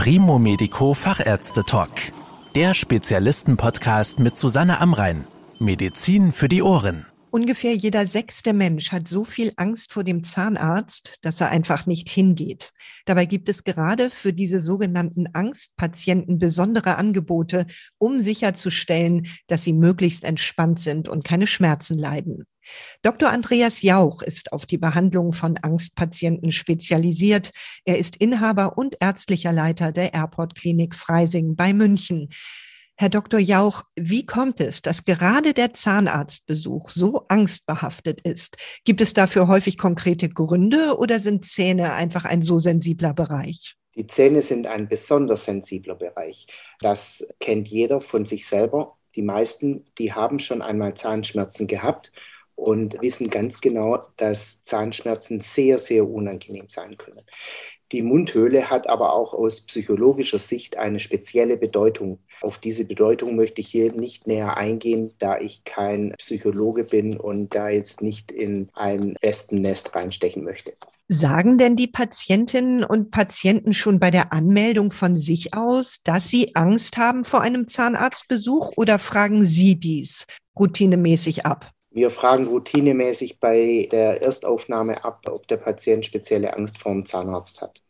Primo Medico Fachärzte Talk. Der Spezialisten-Podcast mit Susanne Amrein. Medizin für die Ohren. Ungefähr jeder sechste Mensch hat so viel Angst vor dem Zahnarzt, dass er einfach nicht hingeht. Dabei gibt es gerade für diese sogenannten Angstpatienten besondere Angebote, um sicherzustellen, dass sie möglichst entspannt sind und keine Schmerzen leiden. Dr. Andreas Jauch ist auf die Behandlung von Angstpatienten spezialisiert. Er ist Inhaber und ärztlicher Leiter der Airport Klinik Freising bei München. Herr Dr. Jauch, wie kommt es, dass gerade der Zahnarztbesuch so angstbehaftet ist? Gibt es dafür häufig konkrete Gründe oder sind Zähne einfach ein so sensibler Bereich? Die Zähne sind ein besonders sensibler Bereich. Das kennt jeder von sich selber. Die meisten, die haben schon einmal Zahnschmerzen gehabt und wissen ganz genau, dass Zahnschmerzen sehr, sehr unangenehm sein können. Die Mundhöhle hat aber auch aus psychologischer Sicht eine spezielle Bedeutung. Auf diese Bedeutung möchte ich hier nicht näher eingehen, da ich kein Psychologe bin und da jetzt nicht in ein Wespennest reinstechen möchte. Sagen denn die Patientinnen und Patienten schon bei der Anmeldung von sich aus, dass sie Angst haben vor einem Zahnarztbesuch oder fragen Sie dies routinemäßig ab? Wir fragen routinemäßig bei der Erstaufnahme ab, ob der Patient spezielle Angst vor dem Zahnarzt hat.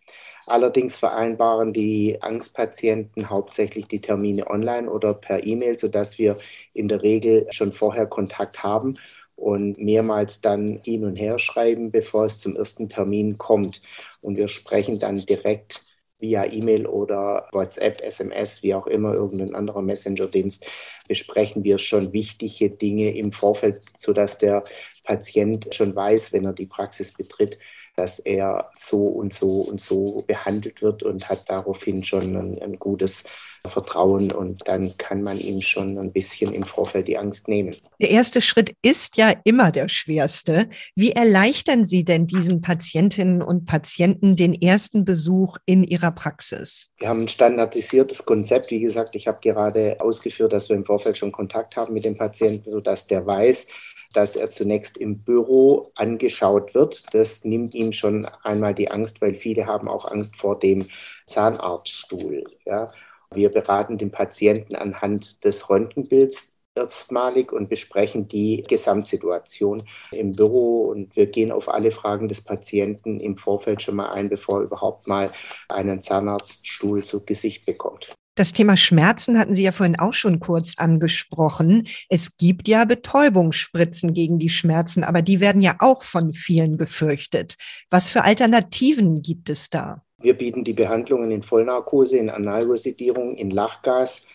Allerdings vereinbaren die Angstpatienten hauptsächlich die Termine online oder per E-Mail, sodass wir in der Regel schon vorher Kontakt haben und mehrmals dann hin und her schreiben, bevor es zum ersten Termin kommt. Und wir sprechen dann direkt via E-Mail oder WhatsApp, SMS, wie auch immer, irgendein anderer Messenger-Dienst, besprechen wir schon wichtige Dinge im Vorfeld, sodass der Patient schon weiß, wenn er die Praxis betritt, dass er so und so und so behandelt wird und hat daraufhin schon ein, ein gutes Vertrauen und dann kann man ihm schon ein bisschen im Vorfeld die Angst nehmen. Der erste Schritt ist ja immer der schwerste. Wie erleichtern Sie denn diesen Patientinnen und Patienten den ersten Besuch in Ihrer Praxis? Wir haben ein standardisiertes Konzept. Wie gesagt, ich habe gerade ausgeführt, dass wir im Vorfeld schon Kontakt haben mit dem Patienten, sodass der weiß, dass er zunächst im Büro angeschaut wird. Das nimmt ihm schon einmal die Angst, weil viele haben auch Angst vor dem Zahnarztstuhl. Ja. Wir beraten den Patienten anhand des Röntgenbilds erstmalig und besprechen die Gesamtsituation im Büro und wir gehen auf alle Fragen des Patienten im Vorfeld schon mal ein, bevor er überhaupt mal einen Zahnarztstuhl zu Gesicht bekommt. Das Thema Schmerzen hatten Sie ja vorhin auch schon kurz angesprochen. Es gibt ja Betäubungsspritzen gegen die Schmerzen, aber die werden ja auch von vielen gefürchtet. Was für Alternativen gibt es da? Wir bieten die Behandlungen in Vollnarkose, in Analresidierung, in Lachgas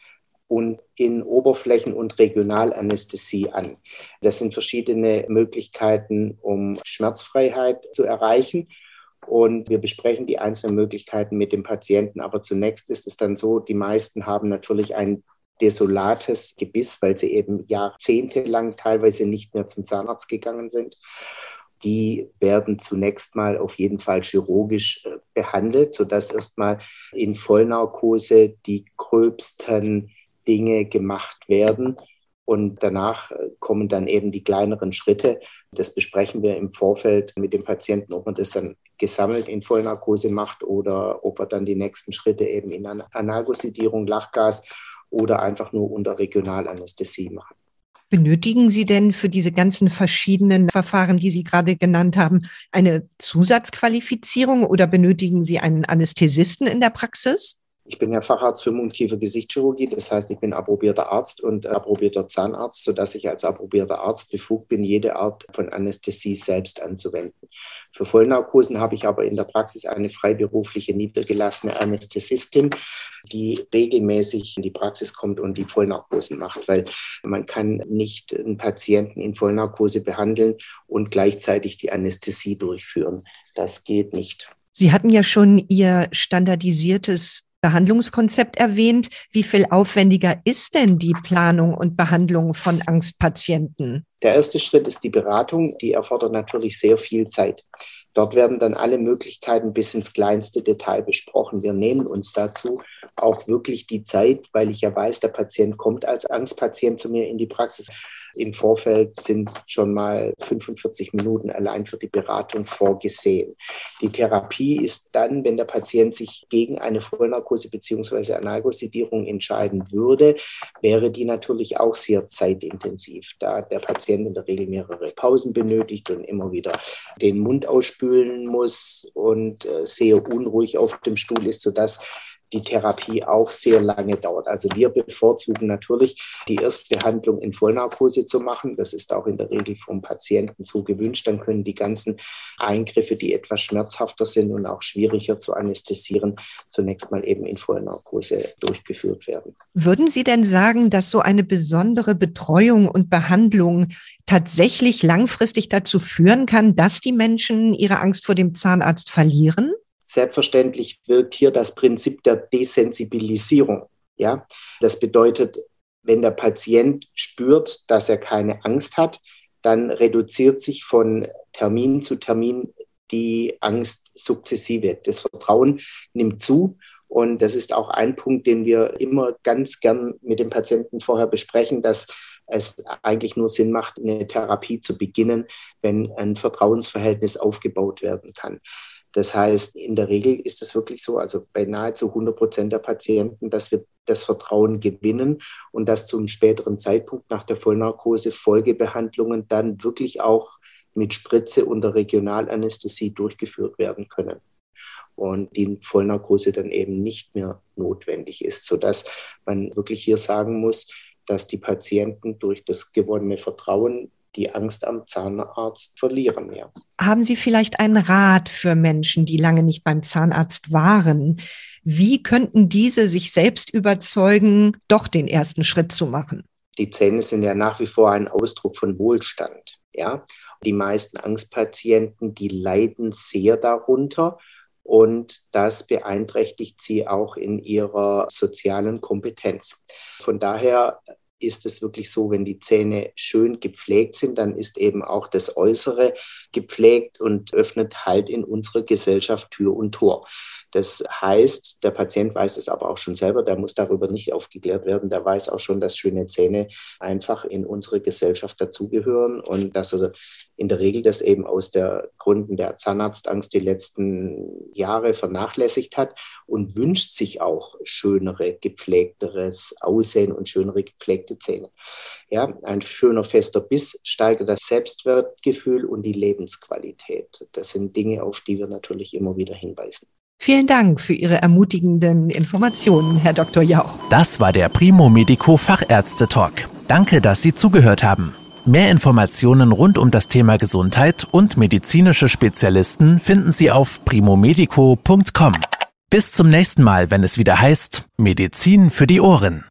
und in Oberflächen- und Regionalanästhesie an. Das sind verschiedene Möglichkeiten, um Schmerzfreiheit zu erreichen. Und wir besprechen die einzelnen Möglichkeiten mit dem Patienten. Aber zunächst ist es dann so, die meisten haben natürlich ein desolates Gebiss, weil sie eben jahrzehntelang teilweise nicht mehr zum Zahnarzt gegangen sind die werden zunächst mal auf jeden Fall chirurgisch äh, behandelt, sodass erstmal in Vollnarkose die gröbsten Dinge gemacht werden. Und danach äh, kommen dann eben die kleineren Schritte. Das besprechen wir im Vorfeld mit dem Patienten, ob man das dann gesammelt in Vollnarkose macht oder ob wir dann die nächsten Schritte eben in Analgosidierung, Lachgas oder einfach nur unter Regionalanästhesie machen. Benötigen Sie denn für diese ganzen verschiedenen Verfahren, die Sie gerade genannt haben, eine Zusatzqualifizierung oder benötigen Sie einen Anästhesisten in der Praxis? Ich bin ja Facharzt für Mund-Kiefer-Gesichtschirurgie, das heißt, ich bin approbierter Arzt und approbierter Zahnarzt, sodass ich als approbierter Arzt befugt bin, jede Art von Anästhesie selbst anzuwenden. Für Vollnarkosen habe ich aber in der Praxis eine freiberufliche niedergelassene Anästhesistin, die regelmäßig in die Praxis kommt und die Vollnarkosen macht, weil man kann nicht einen Patienten in Vollnarkose behandeln und gleichzeitig die Anästhesie durchführen. Das geht nicht. Sie hatten ja schon Ihr standardisiertes Behandlungskonzept erwähnt. Wie viel aufwendiger ist denn die Planung und Behandlung von Angstpatienten? Der erste Schritt ist die Beratung. Die erfordert natürlich sehr viel Zeit. Dort werden dann alle Möglichkeiten bis ins kleinste Detail besprochen. Wir nehmen uns dazu auch wirklich die Zeit, weil ich ja weiß, der Patient kommt als Angstpatient zu mir in die Praxis. Im Vorfeld sind schon mal 45 Minuten allein für die Beratung vorgesehen. Die Therapie ist dann, wenn der Patient sich gegen eine Vollnarkose bzw. Analgosedierung entscheiden würde, wäre die natürlich auch sehr zeitintensiv, da der Patient in der Regel mehrere Pausen benötigt und immer wieder den Mund ausspülen muss und äh, sehr unruhig auf dem Stuhl ist, sodass die Therapie auch sehr lange dauert. Also wir bevorzugen natürlich, die Erstbehandlung in Vollnarkose zu machen. Das ist auch in der Regel vom Patienten so gewünscht. Dann können die ganzen Eingriffe, die etwas schmerzhafter sind und auch schwieriger zu anästhesieren, zunächst mal eben in Vollnarkose durchgeführt werden. Würden Sie denn sagen, dass so eine besondere Betreuung und Behandlung tatsächlich langfristig dazu führen kann, dass die Menschen ihre Angst vor dem Zahnarzt verlieren? Selbstverständlich wirkt hier das Prinzip der Desensibilisierung. Ja, das bedeutet, wenn der Patient spürt, dass er keine Angst hat, dann reduziert sich von Termin zu Termin die Angst sukzessive. Das Vertrauen nimmt zu. Und das ist auch ein Punkt, den wir immer ganz gern mit dem Patienten vorher besprechen, dass es eigentlich nur Sinn macht, eine Therapie zu beginnen, wenn ein Vertrauensverhältnis aufgebaut werden kann. Das heißt, in der Regel ist es wirklich so, also bei nahezu 100 Prozent der Patienten, dass wir das Vertrauen gewinnen und dass zu einem späteren Zeitpunkt nach der Vollnarkose Folgebehandlungen dann wirklich auch mit Spritze unter Regionalanästhesie durchgeführt werden können. Und die Vollnarkose dann eben nicht mehr notwendig ist, sodass man wirklich hier sagen muss, dass die Patienten durch das gewonnene Vertrauen die Angst am Zahnarzt verlieren. Ja. Haben Sie vielleicht einen Rat für Menschen, die lange nicht beim Zahnarzt waren? Wie könnten diese sich selbst überzeugen, doch den ersten Schritt zu machen? Die Zähne sind ja nach wie vor ein Ausdruck von Wohlstand. Ja? Die meisten Angstpatienten, die leiden sehr darunter und das beeinträchtigt sie auch in ihrer sozialen Kompetenz. Von daher ist es wirklich so, wenn die Zähne schön gepflegt sind, dann ist eben auch das Äußere gepflegt und öffnet halt in unserer Gesellschaft Tür und Tor. Das heißt, der Patient weiß es aber auch schon selber, der muss darüber nicht aufgeklärt werden, der weiß auch schon, dass schöne Zähne einfach in unsere Gesellschaft dazugehören und dass er in der Regel das eben aus der Gründen der Zahnarztangst die letzten Jahre vernachlässigt hat und wünscht sich auch schönere, gepflegteres Aussehen und schönere gepflegte Zähne. Ja, ein schöner fester Biss steigert das Selbstwertgefühl und die Lebensqualität. Das sind Dinge, auf die wir natürlich immer wieder hinweisen. Vielen Dank für Ihre ermutigenden Informationen, Herr Dr. Jauch. Das war der Primo Medico Fachärzte Talk. Danke, dass Sie zugehört haben. Mehr Informationen rund um das Thema Gesundheit und medizinische Spezialisten finden Sie auf primomedico.com. Bis zum nächsten Mal, wenn es wieder heißt Medizin für die Ohren.